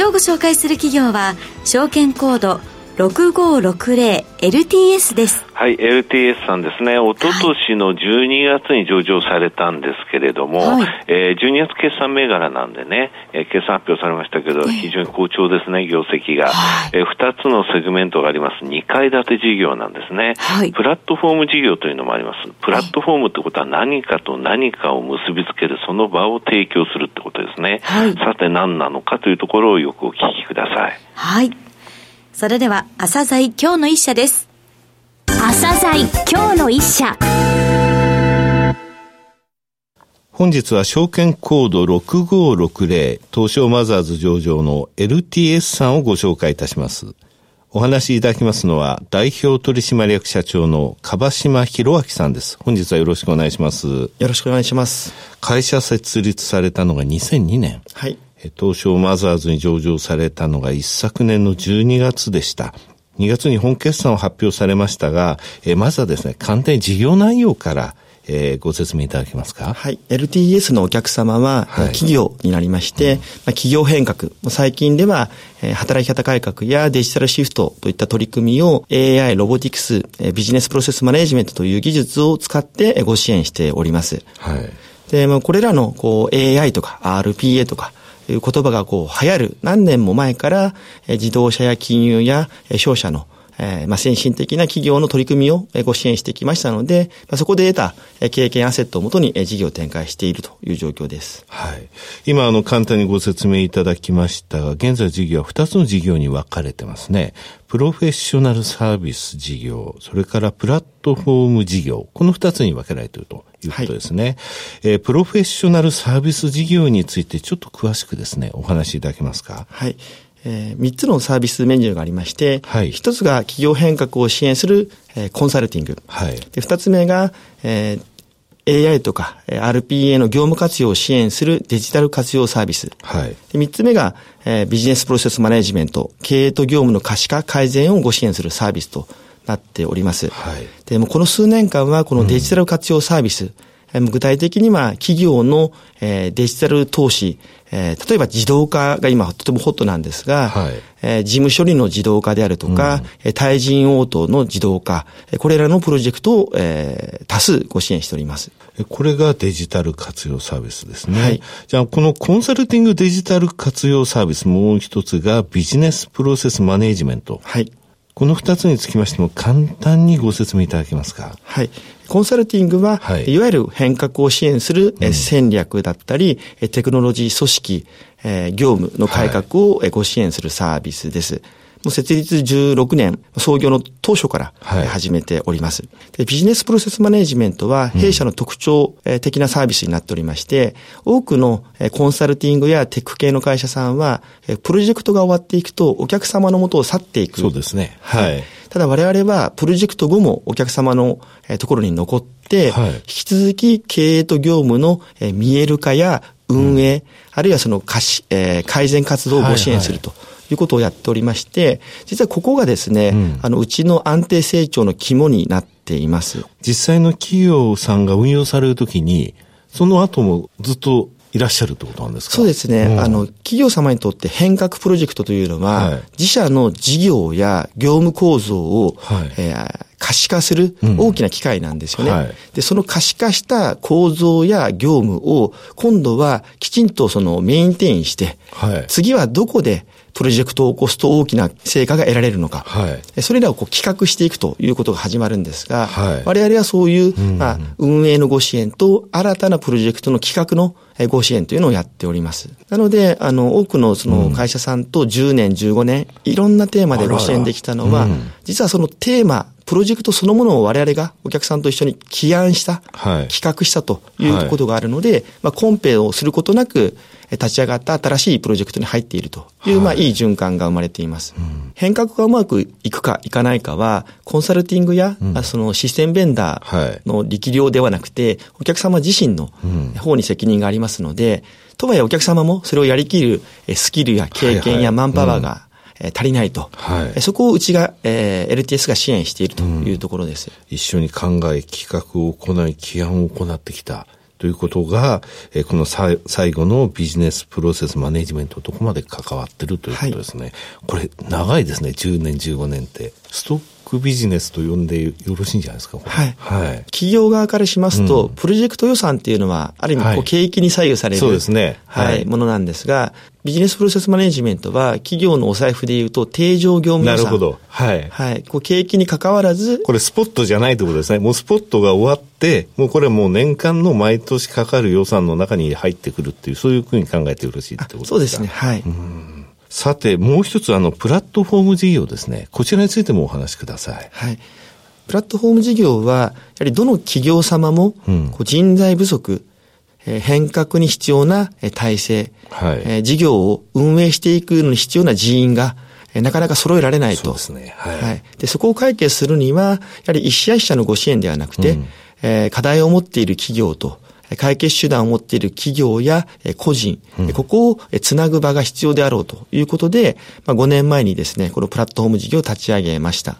今日ご紹介する企業は証券コード 6560LTS です。はい、LTS さんですね。おととしの12月に上場されたんですけれども、はい、えー、12月決算銘柄なんでね、えー、決算発表されましたけど、非常に好調ですね、業績が。はい、えー、2つのセグメントがあります。2階建て事業なんですね、はい。プラットフォーム事業というのもあります。プラットフォームってことは何かと何かを結びつける、その場を提供するってことですね。はい、さて何なのかというところをよくお聞きください。はい。それでは、朝鮮今日の一社です。朝鮮今日の一社。本日は証券コード6560東証マザーズ上場の LTS さんをご紹介いたします。お話しいただきますのは代表取締役社長の樺島博明さんです。本日はよろしくお願いします。よろしくお願いします。会社設立されたのが2002年。はい。東証マザーズに上場されたのが一昨年の12月でした。2月に本決算を発表されましたが、えまずはですね、簡単に事業内容から、えー、ご説明いただけますか？はい。LTS のお客様は、はい、企業になりまして、うん、まあ、企業変革、最近では、えー、働き方改革やデジタルシフトといった取り組みを AI、ロボティクス、えー、ビジネスプロセスマネジメントという技術を使ってご支援しております。はい。で、まあ、これらの、こう、AI とか RPA とか、言葉がこう流行る何年も前から、え自動車や金融や、え商社のえー、まあ、先進的な企業の取り組みをご支援してきましたので、まあ、そこで得た経験アセットをもとに事業を展開しているという状況です。はい。今、あの、簡単にご説明いただきましたが、現在事業は2つの事業に分かれてますね。プロフェッショナルサービス事業、それからプラットフォーム事業、この2つに分けられているということですね。はい、えー、プロフェッショナルサービス事業についてちょっと詳しくですね、お話しいただけますか？はい。えー、3つのサービスメニューがありまして、はい、1つが企業変革を支援する、えー、コンサルティング。はい、で2つ目が、えー、AI とか RPA の業務活用を支援するデジタル活用サービス。はい、で3つ目が、えー、ビジネスプロセスマネジメント、経営と業務の可視化改善をご支援するサービスとなっております。はい、でもこの数年間はこのデジタル活用サービス、うん具体的には企業の、デジタル投資、例えば自動化が今とてもホットなんですが、はい、事務処理の自動化であるとか、うん、対人応答の自動化、これらのプロジェクトを、多数ご支援しております。これがデジタル活用サービスですね。はい、じゃあ、このコンサルティングデジタル活用サービスもう一つがビジネスプロセスマネジメント。はい。この二つにつきましても簡単にご説明いただけますか？はい。コンサルティングは、はい、いわゆる変革を支援する、戦略だったり、テクノロジー組織、業務の改革をご支援するサービスです。もう設立16年、創業の当初から始めております。はい、ビジネスプロセスマネジメントは弊社の特徴的なサービスになっておりまして、うん、多くのコンサルティングやテック系の会社さんは、プロジェクトが終わっていくとお客様のもとを去っていく。そうですね。はい。ただ我々はプロジェクト後もお客様のところに残って、はい、引き続き経営と業務の見える化や運営、うん、あるいはその改善活動をご支援すると。はいはいいうことをやっておりまして、実はここがですね、うん、あの、うちの安定成長の肝になっています。実際の企業さんが運用されるときに、その後もずっといらっしゃるってことなんですか？そうですね、うん。あの、企業様にとって変革プロジェクトというのは、はい、自社の事業や業務構造を、はい、えー、可視化する大きな機会なんですよね、うんはい、で、その可視化した構造や業務を、今度はきちんとそのメインテインして、はい、次はどこでプロジェクトを起こすと大きな成果が得られるのか、はい、それらをこう企画していくということが始まるんですが、はい、我々はそういう、まあ、運営のご支援と新たなプロジェクトの企画のご支援というのをやっております。なので、あの、多くのその会社さんと10年、15年、いろんなテーマでご支援できたのは、実はそのテーマ、プロジェクトそのものを我々がお客さんと一緒に起案した、はい、企画したということがあるので、まあ、コンペをすることなく、立ち上がった新しいプロジェクトに入っているという、はい、まあ、いい循環が生まれています。うん、変革がうまくいくかいかないかは、コンサルティングや、うん、そのシステムベンダーの力量ではなくて、お客様自身の方に責任がありますので、とはいえお客様もそれをやりきるスキルや経験やマンパワーが足りないと。はい、そこをうちが、えー、LTS が支援しているというところです。一緒に考え、企画を行い、起案を行ってきた。ということが、えー、この最後のビジネスプロセスマネジメントどこまで関わってるということですね。はい、これ、長いですね。10年、15年って。ストックビジネスと呼んでよろしいんじゃないですか、はい。はい。企業側からしますと、うん、プロジェクト予算っていうのは、ある意味、こう、景気に左右される、そうですね。はい。ものなんですが、ビジネスプロセスマネジメントは、企業のお財布でいうと、定常業務予算。なるほど。はい。はい。こう、景気に関わらず。これ、スポットじゃないってことですね。もうスポットが終わって、もうこれもう年間の毎年かかる予算の中に入ってくるっていう、そういうふうに考えてよろしいってことですか？そうですね。はい。うんさて、もう一つ、あの、プラットフォーム事業ですね。こちらについてもお話しください。はい。プラットフォーム事業は、やはりどの企業様も、こう人材不足、えー、変革に必要な体制、はいえー、事業を運営していくのに必要な人員が、えー、なかなか揃えられないと。そうですね。はい。はい、で、そこを解決するには、やはり一社一社のご支援ではなくて、うん、えー、課題を持っている企業と、解決手段を持っている企業や個人、うん、ここをつなぐ場が必要であろうということで、まあ、5年前にですね、このプラットフォーム事業を立ち上げました。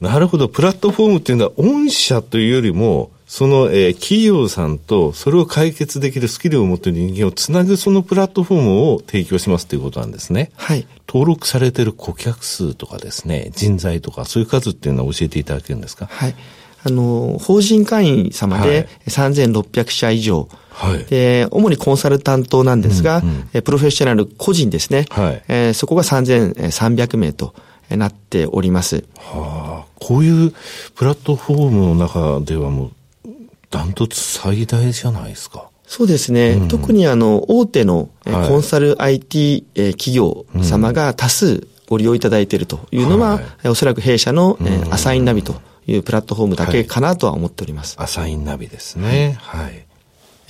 なるほど。プラットフォームっていうのは、御社というよりも、その、えー、企業さんとそれを解決できるスキルを持っている人間をつなぐそのプラットフォームを提供しますということなんですね。はい。登録されている顧客数とかですね、人材とかそういう数っていうのは教えていただけるんですか？はい。あの、法人会員様で3600社以上、はい、で、主にコンサルタントなんですが、うんうん、プロフェッショナル個人ですね、はい、えー、そこが3300名となっております。はあ、こういうプラットフォームの中ではもう、ダントツ最大じゃないですか。そうですね。うん、特にあの、大手のコンサル IT 企業様が多数ご利用いただいているというのは、はい、おそらく弊社のアサインナビというプラットフォームだけかなとは思っております。はい、アサインナビですね。はい。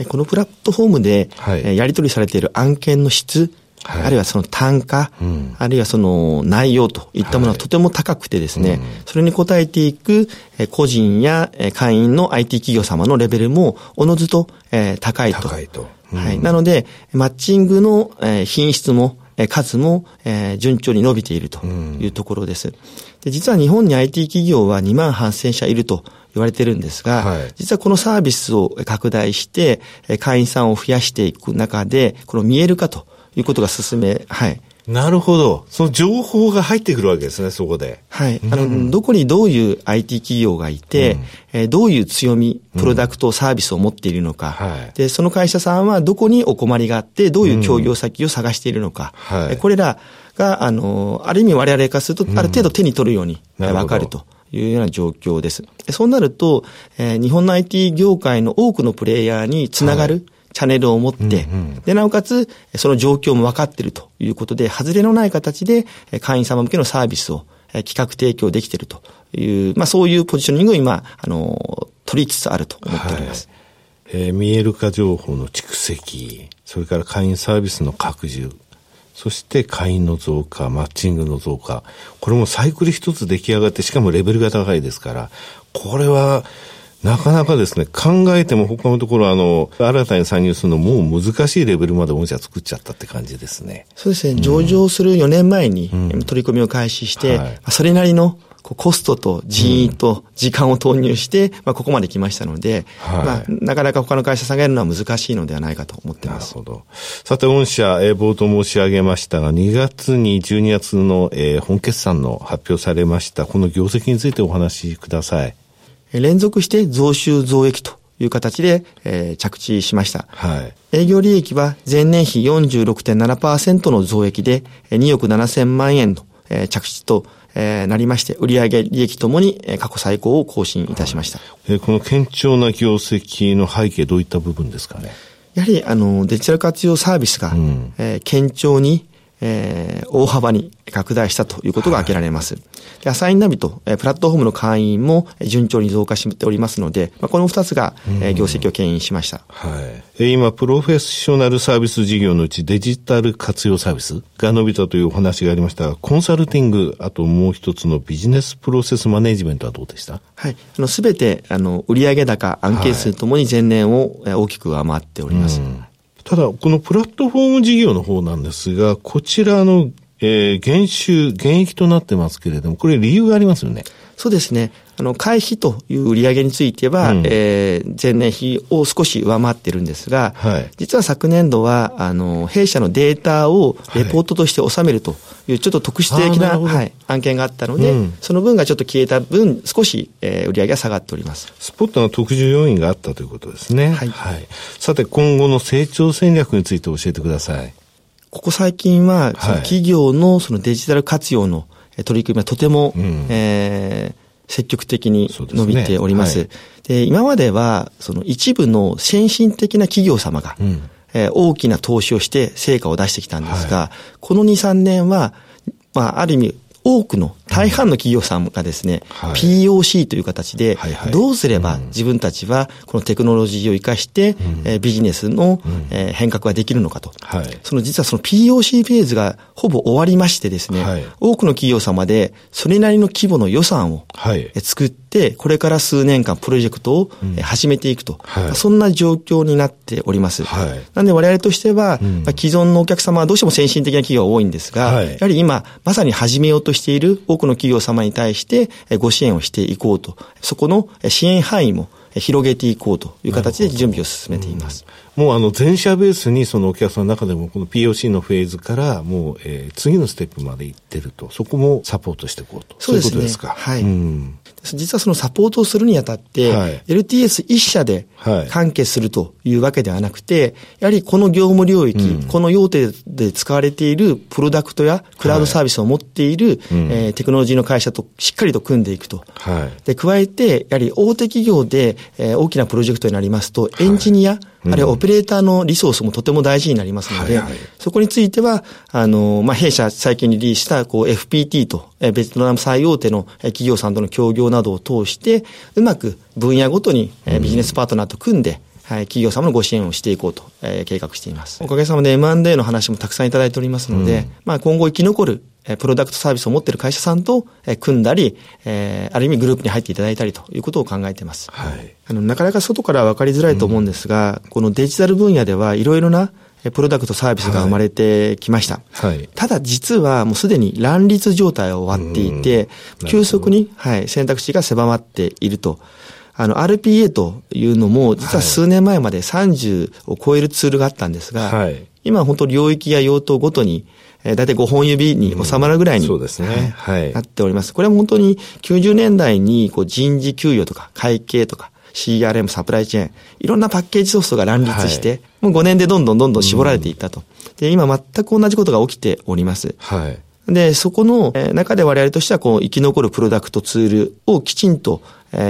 このプラットフォームで、やり取りされている案件の質、はい、あるいはその単価、うん、あるいはその内容といったものはとても高くてですね、はいうん、それに応えていく個人や会員の IT 企業様のレベルもおのずと高いと。高いと。うん、はい。なので、マッチングの品質も数も順調に伸びているというところです。で実は日本に IT 企業は2万8000社いると言われてるんですが、はい、実はこのサービスを拡大して、会員さんを増やしていく中で、この見える化ということが進め、はい。なるほど。その情報が入ってくるわけですね、そこで。はい。あの、うん、どこにどういう IT 企業がいて、うん、えー、どういう強み、プロダクト、サービスを持っているのか、はい、で、その会社さんはどこにお困りがあって、どういう協業先を探しているのか、うん、はい、これらが、あの、ある意味我々からすると、ある程度手に取るようにわかると。いうような状況です。そうなると、えー、日本の IT 業界の多くのプレイヤーにつながる、チャンネルを持って、うんうん、で、なおかつ、その状況も分かっているということで、外れのない形で、会員様向けのサービスを企画提供できているという、まあそういうポジショニングを今、あの、取りつつあると思っております。はい、えー、見える化情報の蓄積、それから会員サービスの拡充、そして会員の増加、マッチングの増加。これもサイクル一つ出来上がって、しかもレベルが高いですから、これは、なかなかですね、考えても他のところあの、新たに参入するのもう難しいレベルまで御社作っちゃったって感じですね。そうですね、上場する4年前に取り組みを開始して、うんはい、それなりのコストと人員と時間を投入して、まあ、ここまで来ましたので、はい、まあ、なかなか他の会社さんがやるのは難しいのではないかと思ってます。なるほど。さて、御社、えー、冒頭申し上げましたが、2月に12月の、えー、本決算の発表されました、この業績についてお話しください。連続して増収増益という形で、えー、着地しました。はい。営業利益は前年比46.7%の増益で2億7000万円の、えー、着地と、えー、なりまして、売上利益ともに過去最高を更新いたしました。えー、この堅調な業績の背景どういった部分ですかね？やはり、あの、デジタル活用サービスが、うん、えー、堅調に、えー、大幅に拡大したということが挙げられます。はい、でアサインナビと、えー、プラットフォームの会員も順調に増加しておりますので、まあ、この二つが、えー、業績を牽引しました。はい。今、プロフェッショナルサービス事業のうちデジタル活用サービスが伸びたというお話がありましたが、コンサルティング、あともう一つのビジネスプロセスマネジメントはどうでした？はい。あの、すべて、あの、売上高、案件数ともに前年を大きく上回っております。はいただ、このプラットフォーム事業の方なんですが、こちらの、えー、減収、減益となってますけれども、これ理由がありますよね。そうですね。あの、会費という売上については、うん、えー、前年比を少し上回ってるんですが、はい、実は昨年度は、あの、弊社のデータをレポートとして収めるという、ちょっと特殊的な、はい、案件があったので、うん、その分がちょっと消えた分、少し、えー、売上が下がっております。スポットの特需要因があったということですね。はい。はい、さて、今後の成長戦略について教えてください。ここ最近は、企業のそのデジタル活用の取り組みはとても、うん、えー積極的に伸びております。で、ねはい、今までは、その一部の先進的な企業様が、うん、えー、大きな投資をして成果を出してきたんですが、はい、この2、3年は、まあ、ある意味、多くの大半の企業さんがですね、はい、POC という形で、どうすれば自分たちはこのテクノロジーを生かして、えビジネスの、え変革ができるのかと。はい、その実はその POC フェーズがほぼ終わりましてですね、はい、多くの企業様でそれなりの規模の予算を作って、これから数年間プロジェクトを始めていくと。そんな状況になっております。なので我々としては、既存のお客様はどうしても先進的な企業が多いんですが、やはり今まさに始めようとしている多くの企業様に対してご支援をしていこうと。そこの支援範囲も広げていこうという形で準備を進めています。うん、もうあの全社ベースにそのお客さんの中でもこの POC のフェーズからもう、えー、次のステップまで行ってると、そこもサポートしていこうと。そうですね。そういうことですか。はい。うん実はそのサポートをするにあたって、はい、LTS 一社で完結するというわけではなくて、やはりこの業務領域、うん、この用途で使われているプロダクトやクラウドサービスを持っている、はい、えー、テクノロジーの会社としっかりと組んでいくと。はい、で加えて、やはり大手企業で、えー、大きなプロジェクトになりますと、エンジニア、あるいはオペレーターのリソースもとても大事になりますので、そこについては、あの、まあ、弊社最近リリースした、こう、FPT と、えベトナム最大手の企業さんとの協業などを通して、うまく分野ごとに、えビジネスパートナーと組んで、はい、企業様のご支援をしていこうと、えー、計画しています。おかげさまで M&A の話もたくさんいただいておりますので、うん、まあ今後生き残るプロダクトサービスを持っている会社さんと組んだり、えー、ある意味グループに入っていただいたりということを考えています。はい、あのなかなか外から分かりづらいと思うんですが、うん、このデジタル分野ではいろいろなプロダクトサービスが生まれてきました。はい、ただ実はもうすでに乱立状態を終わっていて、急速に、はい、選択肢が狭まっていると。あの、RPA というのも、実は数年前まで30を超えるツールがあったんですが、はい、今本当領域や用途ごとに、えー、大体5本指に収まるぐらいに、うん、そうですね。はい。なっております。これは本当に90年代にこう人事給与とか会計とか CRM、サプライチェーン、いろんなパッケージソフトが乱立して、はい、もう5年でどんどんどんどん絞られていったと。で、今全く同じことが起きております。はい。で、そこの中で我々としてはこう生き残るプロダクトツールをきちんと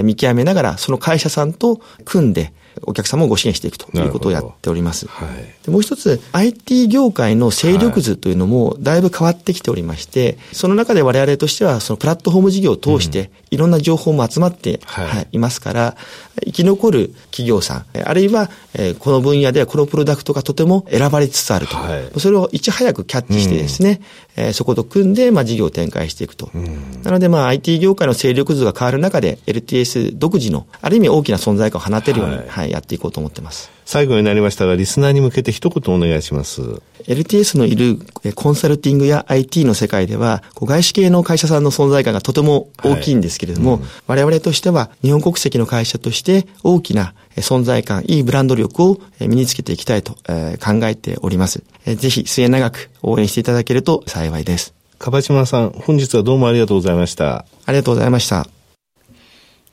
見極めながら、その会社さんと組んで、お客様をご支援していくということをやっております。はい、もう一つ、IT 業界の勢力図というのもだいぶ変わってきておりまして、その中で我々としては、そのプラットフォーム事業を通して、いろんな情報も集まって、はい、いますから、生き残る企業さん、あるいは、えこの分野ではこのプロダクトがとても選ばれつつあると。はい、それをいち早くキャッチしてですね、えー、そこと組んで、まあ、事業を展開していくと。なので、まあ、IT 業界の勢力図が変わる中で、LTS 独自の、ある意味大きな存在感を放てるように、はい、はい、やっていこうと思ってます。最後になりましたが、リスナーに向けて一言お願いします。LTS のいるコンサルティングや IT の世界では、外資系の会社さんの存在感がとても大きいんですけれども、はいうん、我々としては日本国籍の会社として大きな存在感、いいブランド力を身につけていきたいと考えております。ぜひ末永く応援していただけると幸いです。樺島さん、本日はどうもありがとうございました。ありがとうございました。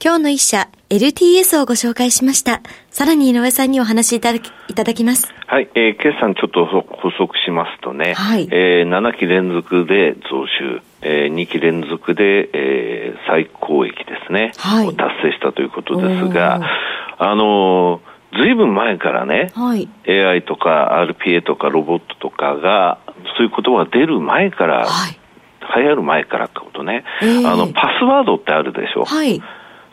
今日の一社、LTS をご紹介しました。さらに井上さんにお話しいただきいただきます。はい、えー、決算ちょっと補足しますとね、はい、えー、7期連続で増収、えー、2期連続で、えー、最高益ですね、はい、を達成したということですが、あのずいぶん前からね、はい、AI とか RPA とかロボットとかが、そういう言葉が出る前から、はい、流行る前からってことね、えー、あの、パスワードってあるでしょ。はい。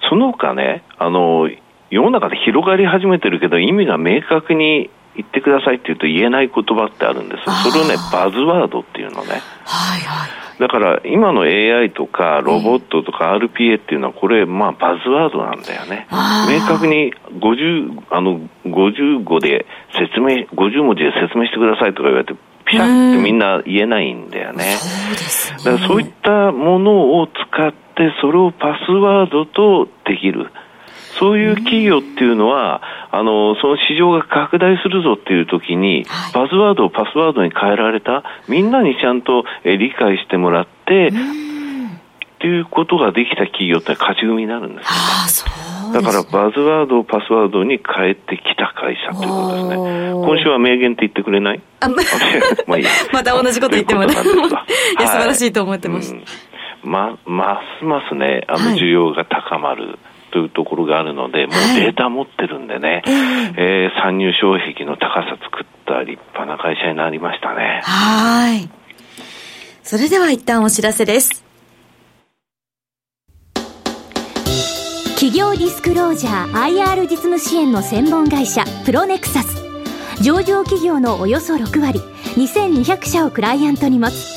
その他ね、あの、世の中で広がり始めてるけど、意味が明確に言ってくださいって言うと言えない言葉ってあるんですそれをね、バズワードっていうのね。はいはい。だから今の AI とかロボットとか RPA っていうのはこれまあバズワードなんだよね。明確に50あの55で説明50文字で説明してくださいとか言われてピシャってみんな言えないんだよね。そうですね。だからそういったものを使ってそれをパスワードとできる。そういう企業っていうのは、あの、その市場が拡大するぞっていう時に、バズワードをパスワードに変えられた、みんなにちゃんと理解してもらって、っていうことができた企業って勝ち組になるんですよ、ね、だからバズワードをパスワードに変えてきた会社ということですね。今週は名言って言ってくれない？あ、まあ いい また同じこと言ってもらう。いや、素晴らしいと思ってます。うん、ま、ますますね、あの、需要が高まる。というところがあるので、もうデータ持ってるんでね、はい、えー、参入障壁の高さ作った立派な会社になりましたね。はい。それでは一旦お知らせです。企業ディスクロージャー IR 実務支援の専門会社プロネクサス上場企業のおよそ6割2200社をクライアントに持つ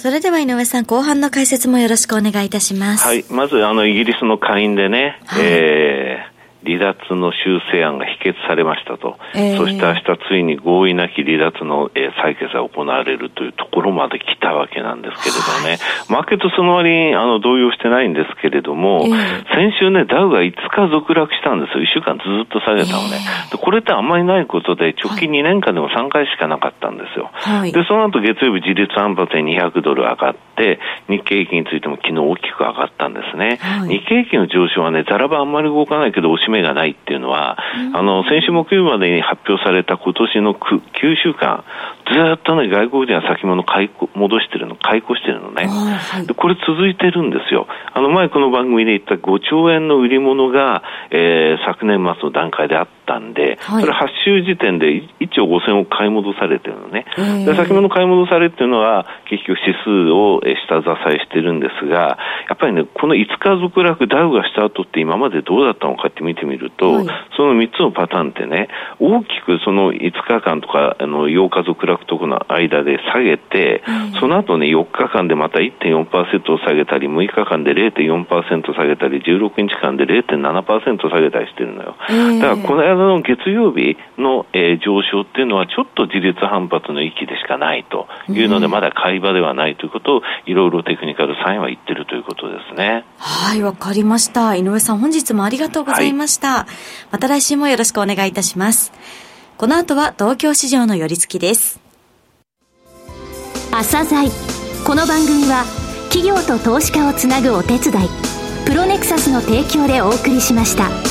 それでは井上さん、後半の解説もよろしくお願いいたします。はい。まず、あの、イギリスの下院でね、はい、えー、離脱の修正案が否決されましたと、えー、そして明日ついに合意なき離脱の、えー、採決が行われるというところまで来たわけなんですけれどね、はい、マーケットその割にあの動揺してないんですけれども、えー、先週ね、ダウが5日続落したんですよ、1週間ずっと下げたのね、えー、これってあんまりないことで、直近2年間でも3回しかなかったんですよ。はい、で、その後月曜日、自立反発で200ドル上がって、日経平均についても昨日大きく上がったんですね。はい、日経平均の上昇はね、ざらばあんまり動かないけど、押し目がないっていうのは、うん、あの、先週木曜日までに発表された今年の9週間、ずっとね、外国人は先物買い戻してるの、買い越してるのね、はい、これ続いてるんですよ。あの前この番組で言った5兆円の売り物が、えー、昨年末の段階であったんで、はい、それ発週時点で1兆5000を買い戻されてるのね。で先物買い戻されっていうのは、結局指数を下支えしてるんですが、やっぱりね、この5日続落、ダウがした後って今までどうだったのかって見てみると、はい、その3つのパターンってね、大きくその5日間とかあの8日続落とこの間で下げて、その後ね、4日間でまた1.4%を下げたり、6日間で0.4%下げたり、16日間で0.7%下げたりしてるのよ。だからこの間の月曜日の、えー、上昇っていうのは、ちょっと自立反発の域でしかないというので、まだ買い場ではないということを、いろいろテクニカルサインは言ってるということですね。はい、わかりました。井上さん、本日もありがとうございました。はい、また来週もよろしくお願いいたします。この後は東京市場の寄り付きです。朝鮮この番組は企業と投資家をつなぐお手伝いプロネクサスの提供でお送りしました。